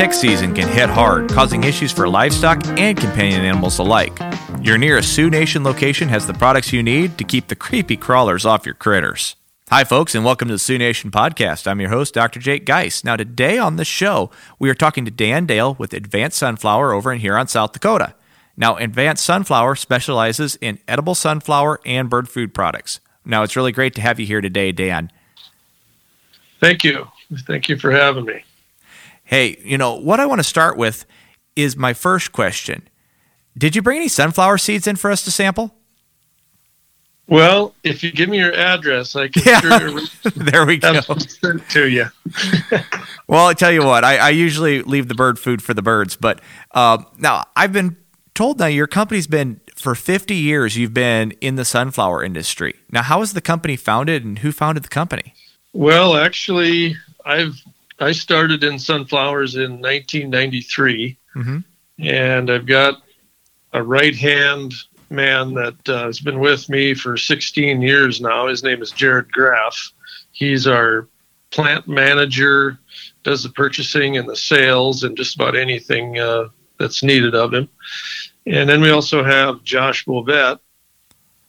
tick season can hit hard, causing issues for livestock and companion animals alike. Your nearest Sioux Nation location has the products you need to keep the creepy crawlers off your critters. Hi, folks, and welcome to the Sioux Nation podcast. I'm your host, Dr. Jake Geis. Now, today on the show, we are talking to Dan Dale with Advanced Sunflower over in Huron, South Dakota. Now, Advanced Sunflower specializes in edible sunflower and bird food products. Now, it's really great to have you here today, Dan. Thank you. Thank you for having me. Hey, you know, what I want to start with is my first question. Did you bring any sunflower seeds in for us to sample? Well, if you give me your address, I can Yeah. sure there we go. to you. Well, I tell you what, I, I usually leave the bird food for the birds, but uh, now I've been told now your company's been for 50 years. You've been in the sunflower industry. Now, how was the company founded, and who founded the company? Well, actually, I've I started in sunflowers in 1993, Mhm. and I've got a right hand man that uh, has been with me for 16 years now. His name is Jared Graff. He's our plant manager, does the purchasing and the sales, and just about anything uh, that's needed of him. And then we also have Josh Bovett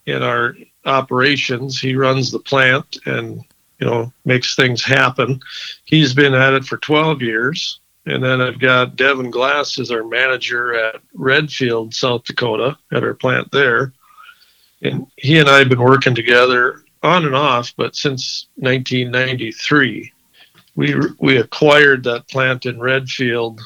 in our operations. He runs the plant and you know makes things happen. He's been at it for 12 years. And then I've got Devin Glass as our manager at Redfield, South Dakota, at our plant there. And he and I have been working together on and off, but since 1993, we we acquired that plant in Redfield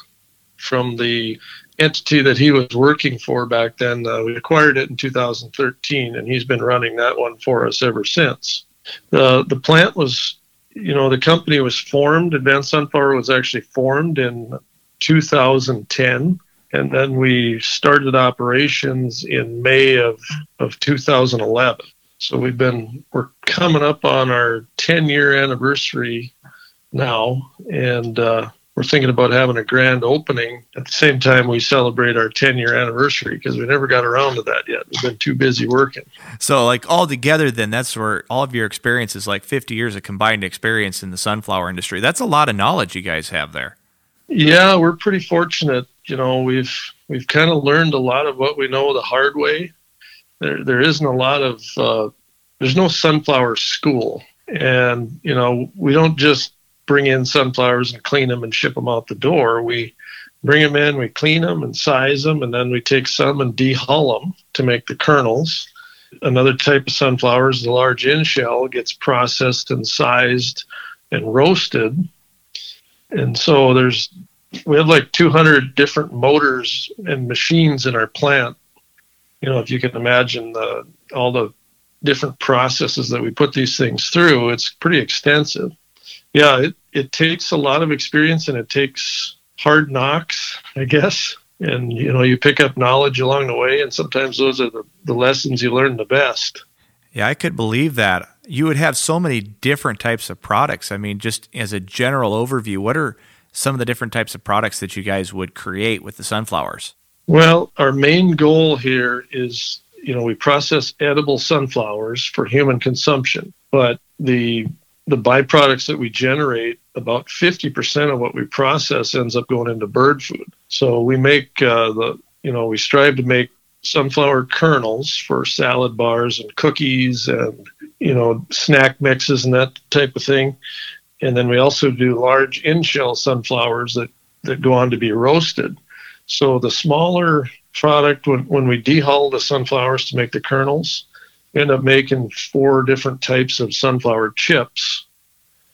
from the entity that he was working for back then. Uh, we acquired it in 2013, and he's been running that one for us ever since. The the plant was, you know, the company was formed. Advanced Sunflower was actually formed in 2010, and then we started operations in May of of 2011. So we've been we're coming up on our 10 year anniversary now, and uh, we're thinking about having a grand opening at the same time we celebrate our 10 year anniversary because we never got around to that yet. We've been too busy working. So, like all together, then that's where all of your experience is like 50 years of combined experience in the sunflower industry. That's a lot of knowledge you guys have there. Yeah, we're pretty fortunate. You know, we've we've kind of learned a lot of what we know the hard way. There there isn't a lot of uh, there's no sunflower school, and you know we don't just bring in sunflowers and clean them and ship them out the door. We bring them in, we clean them and size them, and then we take some and dehull them to make the kernels. Another type of sunflowers, the large in shell, gets processed and sized and roasted. And so there's we have like 200 different motors and machines in our plant. You know, if you can imagine the all the different processes that we put these things through, it's pretty extensive. Yeah, it, it takes a lot of experience and it takes hard knocks, I guess. And you know, you pick up knowledge along the way, and sometimes those are the, the lessons you learn the best. Yeah, I could believe that. You would have so many different types of products. I mean, just as a general overview, what are some of the different types of products that you guys would create with the sunflowers? Well, our main goal here is, you know, we process edible sunflowers for human consumption, but the the byproducts that we generate, about 50% of what we process ends up going into bird food. So we make uh, the, you know, we strive to make sunflower kernels for salad bars and cookies and, you know, snack mixes and that type of thing. And then we also do large in shell sunflowers that, that go on to be roasted. So the smaller product, when, when we dehull the sunflowers to make the kernels, end up making four different types of sunflower chips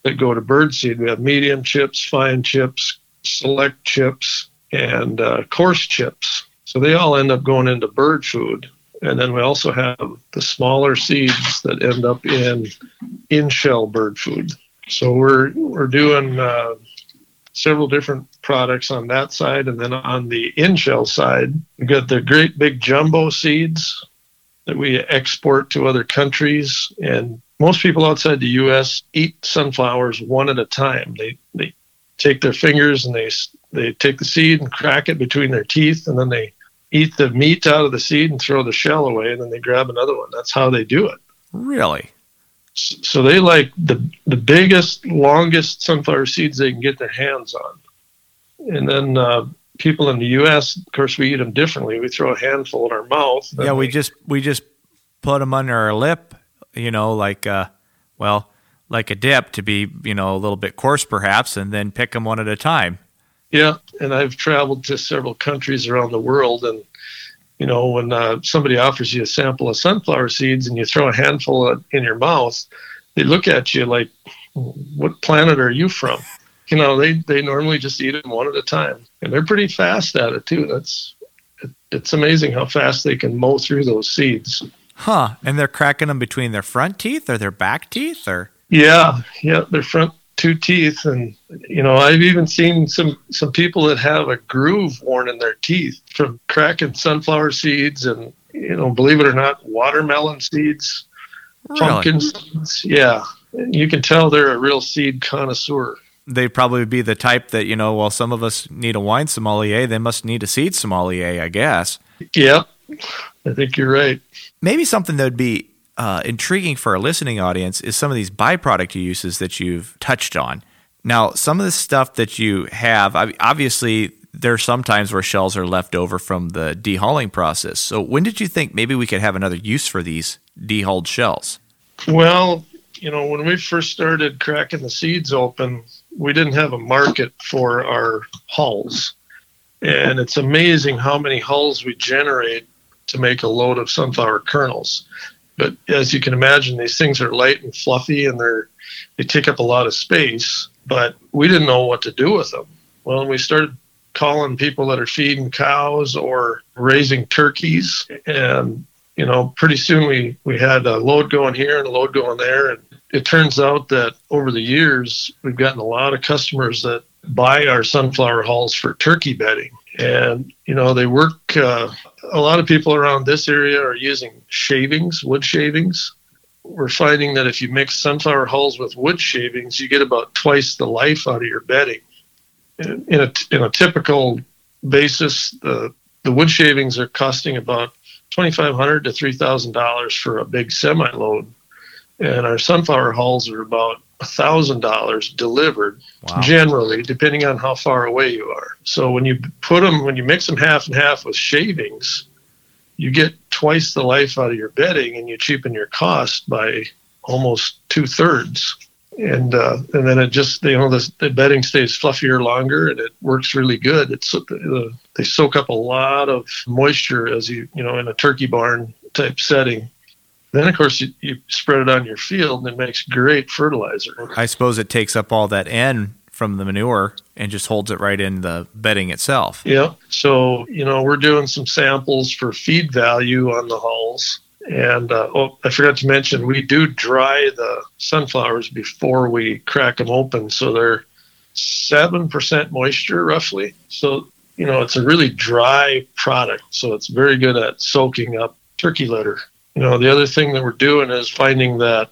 that go to birdseed. We have medium chips, fine chips, select chips, and uh, coarse chips. So they all end up going into bird food. And then we also have the smaller seeds that end up in in shell bird food. So we're we're doing uh, several different products on that side, and then on the in shell side, we've got the great big jumbo seeds that we export to other countries. And most people outside the U.S. eat sunflowers one at a time. They they take their fingers and they they take the seed and crack it between their teeth, and then they eat the meat out of the seed and throw the shell away, and then they grab another one. That's how they do it. Really? So they like the the biggest, longest sunflower seeds they can get their hands on. And then uh, people in the U.S., of course, we eat them differently. We throw a handful in our mouth. Yeah, we just we just put them under our lip, you know, like uh, well, like a dip to be, you know, a little bit coarse perhaps, and then pick them one at a time. Yeah, and I've traveled to several countries around the world, and you know, when uh, somebody offers you a sample of sunflower seeds and you throw a handful in your mouth, they look at you like, "What planet are you from?" You know, they they normally just eat them one at a time, and they're pretty fast at it too. That's it's amazing how fast they can mow through those seeds. Huh? And they're cracking them between their front teeth or their back teeth, or yeah, yeah, their front two teeth and you know i've even seen some some people that have a groove worn in their teeth from cracking sunflower seeds and you know believe it or not watermelon seeds really? pumpkin seeds yeah you can tell they're a real seed connoisseur they'd probably be the type that you know while some of us need a wine sommelier they must need a seed sommelier i guess Yeah, i think you're right maybe something that would be uh, intriguing for our listening audience is some of these byproduct uses that you've touched on. Now, some of the stuff that you have, obviously, there are some times where shells are left over from the dehulling process. So, when did you think maybe we could have another use for these dehulled shells? Well, you know, when we first started cracking the seeds open, we didn't have a market for our hulls. And it's amazing how many hulls we generate to make a load of sunflower kernels. But as you can imagine, these things are light and fluffy and they're they take up a lot of space. But we didn't know what to do with them. Well, we started calling people that are feeding cows or raising turkeys, and you know, pretty soon we we had a load going here and a load going there, and it turns out that over the years we've gotten a lot of customers that buy our sunflower hulls for turkey bedding. And you know they work uh, a lot of people around this area are using shavings wood shavings. We're finding that if you mix sunflower hulls with wood shavings you get about twice the life out of your bedding. In, a, in a typical basis the, the wood shavings are costing about 2500 to $3000 for a big semi load and our sunflower hulls are about $1,000 delivered wow. generally, depending on how far away you are. So when you put them, when you mix them half and half with shavings, you get twice the life out of your bedding and you cheapen your cost by almost two thirds. And uh, and then it just you know the, the bedding stays fluffier longer and it works really good. It's uh, they soak up a lot of moisture as you you know in a turkey barn type setting then, of course, you, you spread it on your field and it makes great fertilizer. I suppose it takes up all that N from the manure and just holds it right in the bedding itself. Yeah. So, you know, we're doing some samples for feed value on the hulls. And uh, oh, I forgot to mention, we do dry the sunflowers before we crack them open. So they're 7% moisture roughly. So, you know, it's a really dry product. So it's very good at soaking up turkey litter. You know, the other thing that we're doing is finding that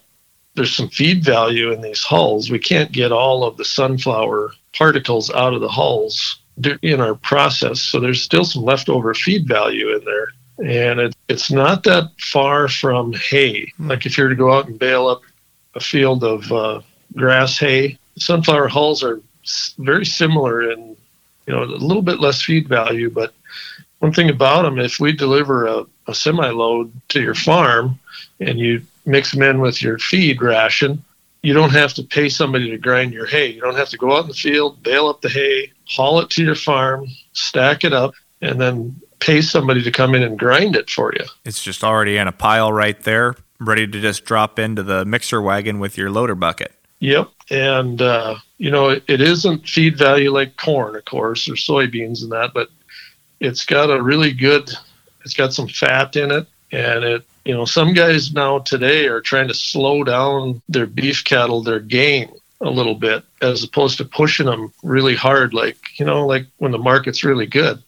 there's some feed value in these hulls. We can't get all of the sunflower particles out of the hulls in our process, so there's still some leftover feed value in there. And it, it's not that far from hay. Hmm. Like if you were to go out and bale up a field of uh, grass hay, sunflower hulls are very similar in you know a little bit less feed value, but one thing about them, if we deliver a, a semi load to your farm and you mix them in with your feed ration, you don't have to pay somebody to grind your hay. You don't have to go out in the field, bale up the hay, haul it to your farm, stack it up, and then pay somebody to come in and grind it for you. It's just already in a pile right there, ready to just drop into the mixer wagon with your loader bucket. Yep. And, uh, you know, it, it isn't feed value like corn, of course, or soybeans and that, but it's got a really good it's got some fat in it. And it you know some guys now today are trying to slow down their beef cattle their gain a little bit as opposed to pushing them really hard like you know like when the market's really good.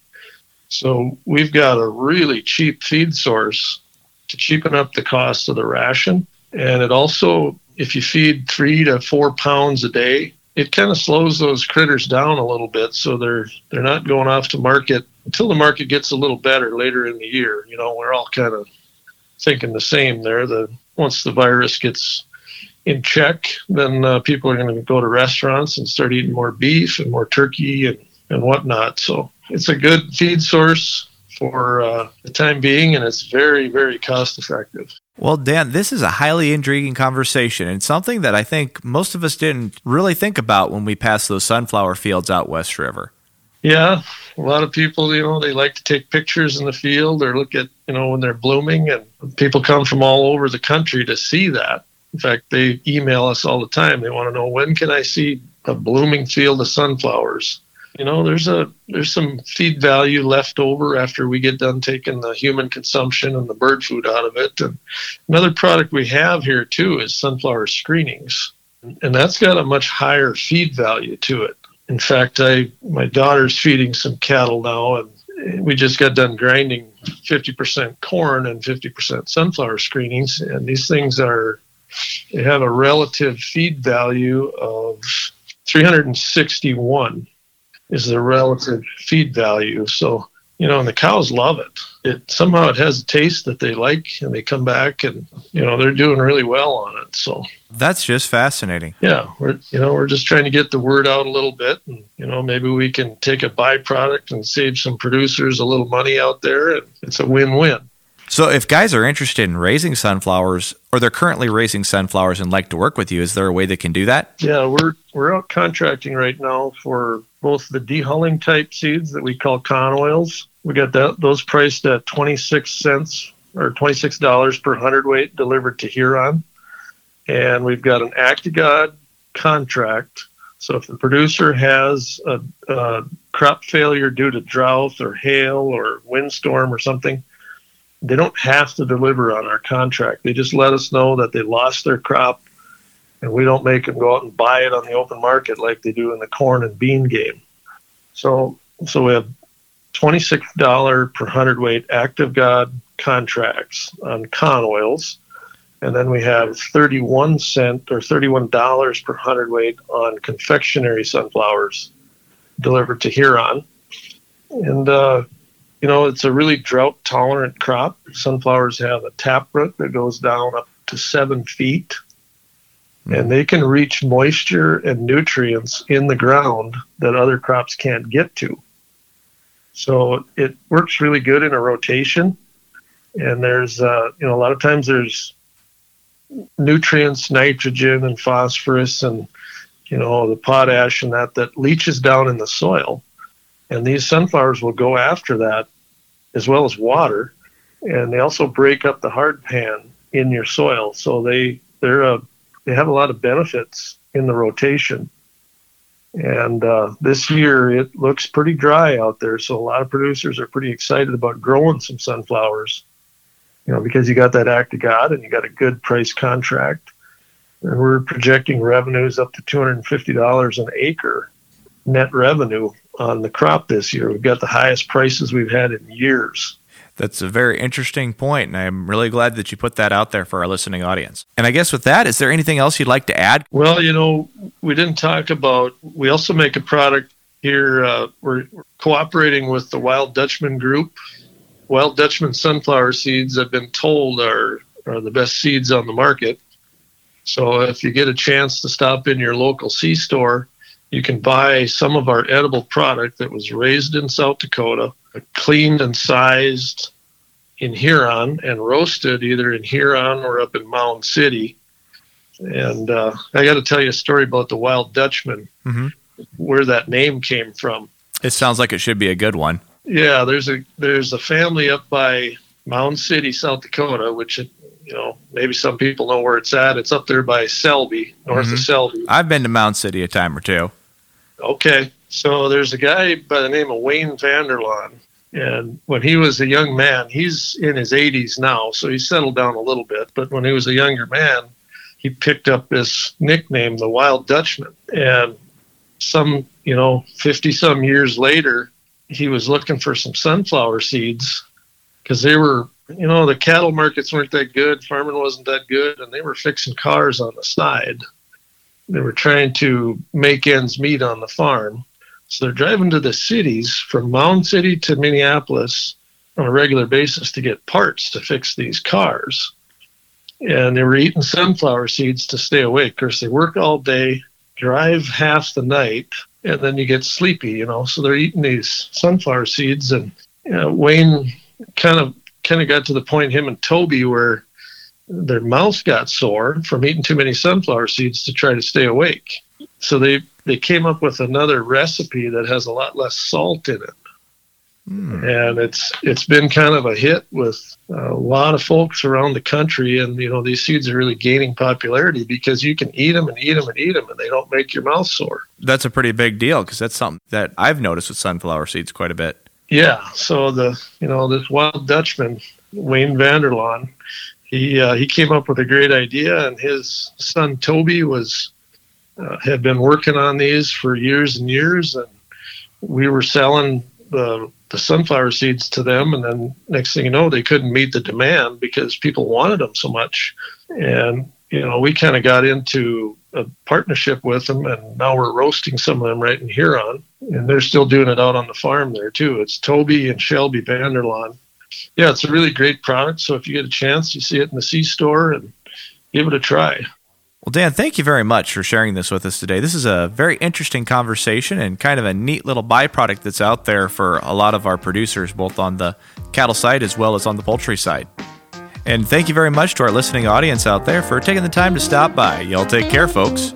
So we've got a really cheap feed source to cheapen up the cost of the ration. And it also if you feed three to four pounds a day it kind of slows those critters down a little bit so they're they're not going off to market until the market gets a little better later in the year. You know, we're all kind of thinking the same there. The once the virus gets in check, then uh, people are going to go to restaurants and start eating more beef and more turkey and and whatnot. So it's a good feed source for uh, the time being, and it's very, very cost effective. Well, Dan, this is a highly intriguing conversation and something that I think most of us didn't really think about when we passed those sunflower fields out West River. Yeah, a lot of people, you know, they like to take pictures in the field or look at, you know, when they're blooming, and people come from all over the country to see that. In fact, they email us all the time. They want to know when can I see a blooming field of sunflowers. You know, there's a there's some feed value left over after we get done taking the human consumption and the bird food out of it. And another product we have here too is sunflower screenings, and that's got a much higher feed value to it. In fact, I my daughter's feeding some cattle now, and we just got done grinding 50% corn and 50% sunflower screenings, and these things are they have a relative feed value of 361 is the relative feed value. So, you know, and the cows love it. It somehow it has a taste that they like and they come back and, you know, they're doing really well on it. So that's just fascinating. Yeah. We're, you know, we're just trying to get the word out a little bit and, you know, maybe we can take a byproduct and save some producers a little money out there and it's a win-win. So, if guys are interested in raising sunflowers, or they're currently raising sunflowers and like to work with you, is there a way they can do that? Yeah, we're we're out contracting right now for both the dehulling type seeds that we call Con-Oils. We got that those priced at twenty six cents or twenty six dollars per hundredweight delivered to Huron, and we've got an Act of God contract. So if the producer has a, a crop failure due to drought or hail or windstorm or something they don't have to deliver on our contract. They just let us know that they lost their crop, and we don't make them go out and buy it on the open market like they do in the corn and bean game. So, so we have twenty-six dollar per hundredweight act of God contracts on Con-Oils, and then we have thirty-one cent or thirty-one dollars per hundredweight on confectionery sunflowers delivered to Huron, and uh, you know, it's a really drought tolerant crop. Sunflowers have a taproot that goes down up to seven feet, mm-hmm. and they can reach moisture and nutrients in the ground that other crops can't get to. So it works really good in a rotation. And there's, uh, you know, a lot of times there's nutrients, nitrogen and phosphorus and, you know, the potash and that that leaches down in the soil. And these sunflowers will go after that as well as water. And they also break up the hard pan in your soil. So they, they're a, they have a lot of benefits in the rotation. And uh, this year it looks pretty dry out there. So a lot of producers are pretty excited about growing some sunflowers, you know, because you got that act of God and you got a good price contract. And we're projecting revenues up to $250 an acre net revenue on the crop this year. We've got the highest prices we've had in years. That's a very interesting point, and I'm really glad that you put that out there for our listening audience. And I guess with that, is there anything else you'd like to add? Well, you know, we didn't talk about, we also make a product here. Uh, we're cooperating with the Wild Dutchman Group. Wild Dutchman sunflower seeds, I've been told, are, are the best seeds on the market. So if you get a chance to stop in your local C store, you can buy some of our edible product that was raised in South Dakota, cleaned and sized in Huron, and roasted either in Huron or up in Mound City. And uh, I got to tell you a story about the Wild Dutchman, mm-hmm. where that name came from. It sounds like it should be a good one. Yeah, there's a there's a family up by Mound City, South Dakota, which you know, maybe some people know where it's at. It's up there by Selby, north mm-hmm. of Selby. I've been to Mound City a time or two. Okay. So there's a guy by the name of Wayne Vanderlaan. And when he was a young man, he's in his 80s now, so he settled down a little bit. But when he was a younger man, he picked up this nickname, the Wild Dutchman. And some, you know, 50 some years later, he was looking for some sunflower seeds because they were, you know, the cattle markets weren't that good, farming wasn't that good, and they were fixing cars on the side they were trying to make ends meet on the farm. So they're driving to the cities from Mound City to Minneapolis on a regular basis to get parts to fix these cars. And they were eating sunflower seeds to stay awake. Of course, they work all day, drive half the night, and then you get sleepy, you know. So they're eating these sunflower seeds, and you know, Wayne kind of kind of got to the point him and Toby where their mouths got sore from eating too many sunflower seeds to try to stay awake. So they they came up with another recipe that has a lot less salt in it. Mm. And it's it's been kind of a hit with a lot of folks around the country, and you know these seeds are really gaining popularity because you can eat them and eat them and eat them, and they don't make your mouth sore. That's a pretty big deal because that's something that I've noticed with sunflower seeds quite a bit. Yeah, so the you know this wild Dutchman Wayne Vanderlaan, he uh, he came up with a great idea, and his son Toby was uh, had been working on these for years and years, and we were selling the the sunflower seeds to them, and then next thing you know, they couldn't meet the demand because people wanted them so much, and you know we kind of got into a partnership with them, and now we're roasting some of them right in Huron, and they're still doing it out on the farm there too. It's Toby and Shelby Vanderlaan. Yeah, it's a really great product. So if you get a chance, you see it in the C store and give it a try. Well, Dan, thank you very much for sharing this with us today. This is a very interesting conversation and kind of a neat little byproduct that's out there for a lot of our producers, both on the cattle side as well as on the poultry side. And thank you very much to our listening audience out there for taking the time to stop by. Y'all take care, folks.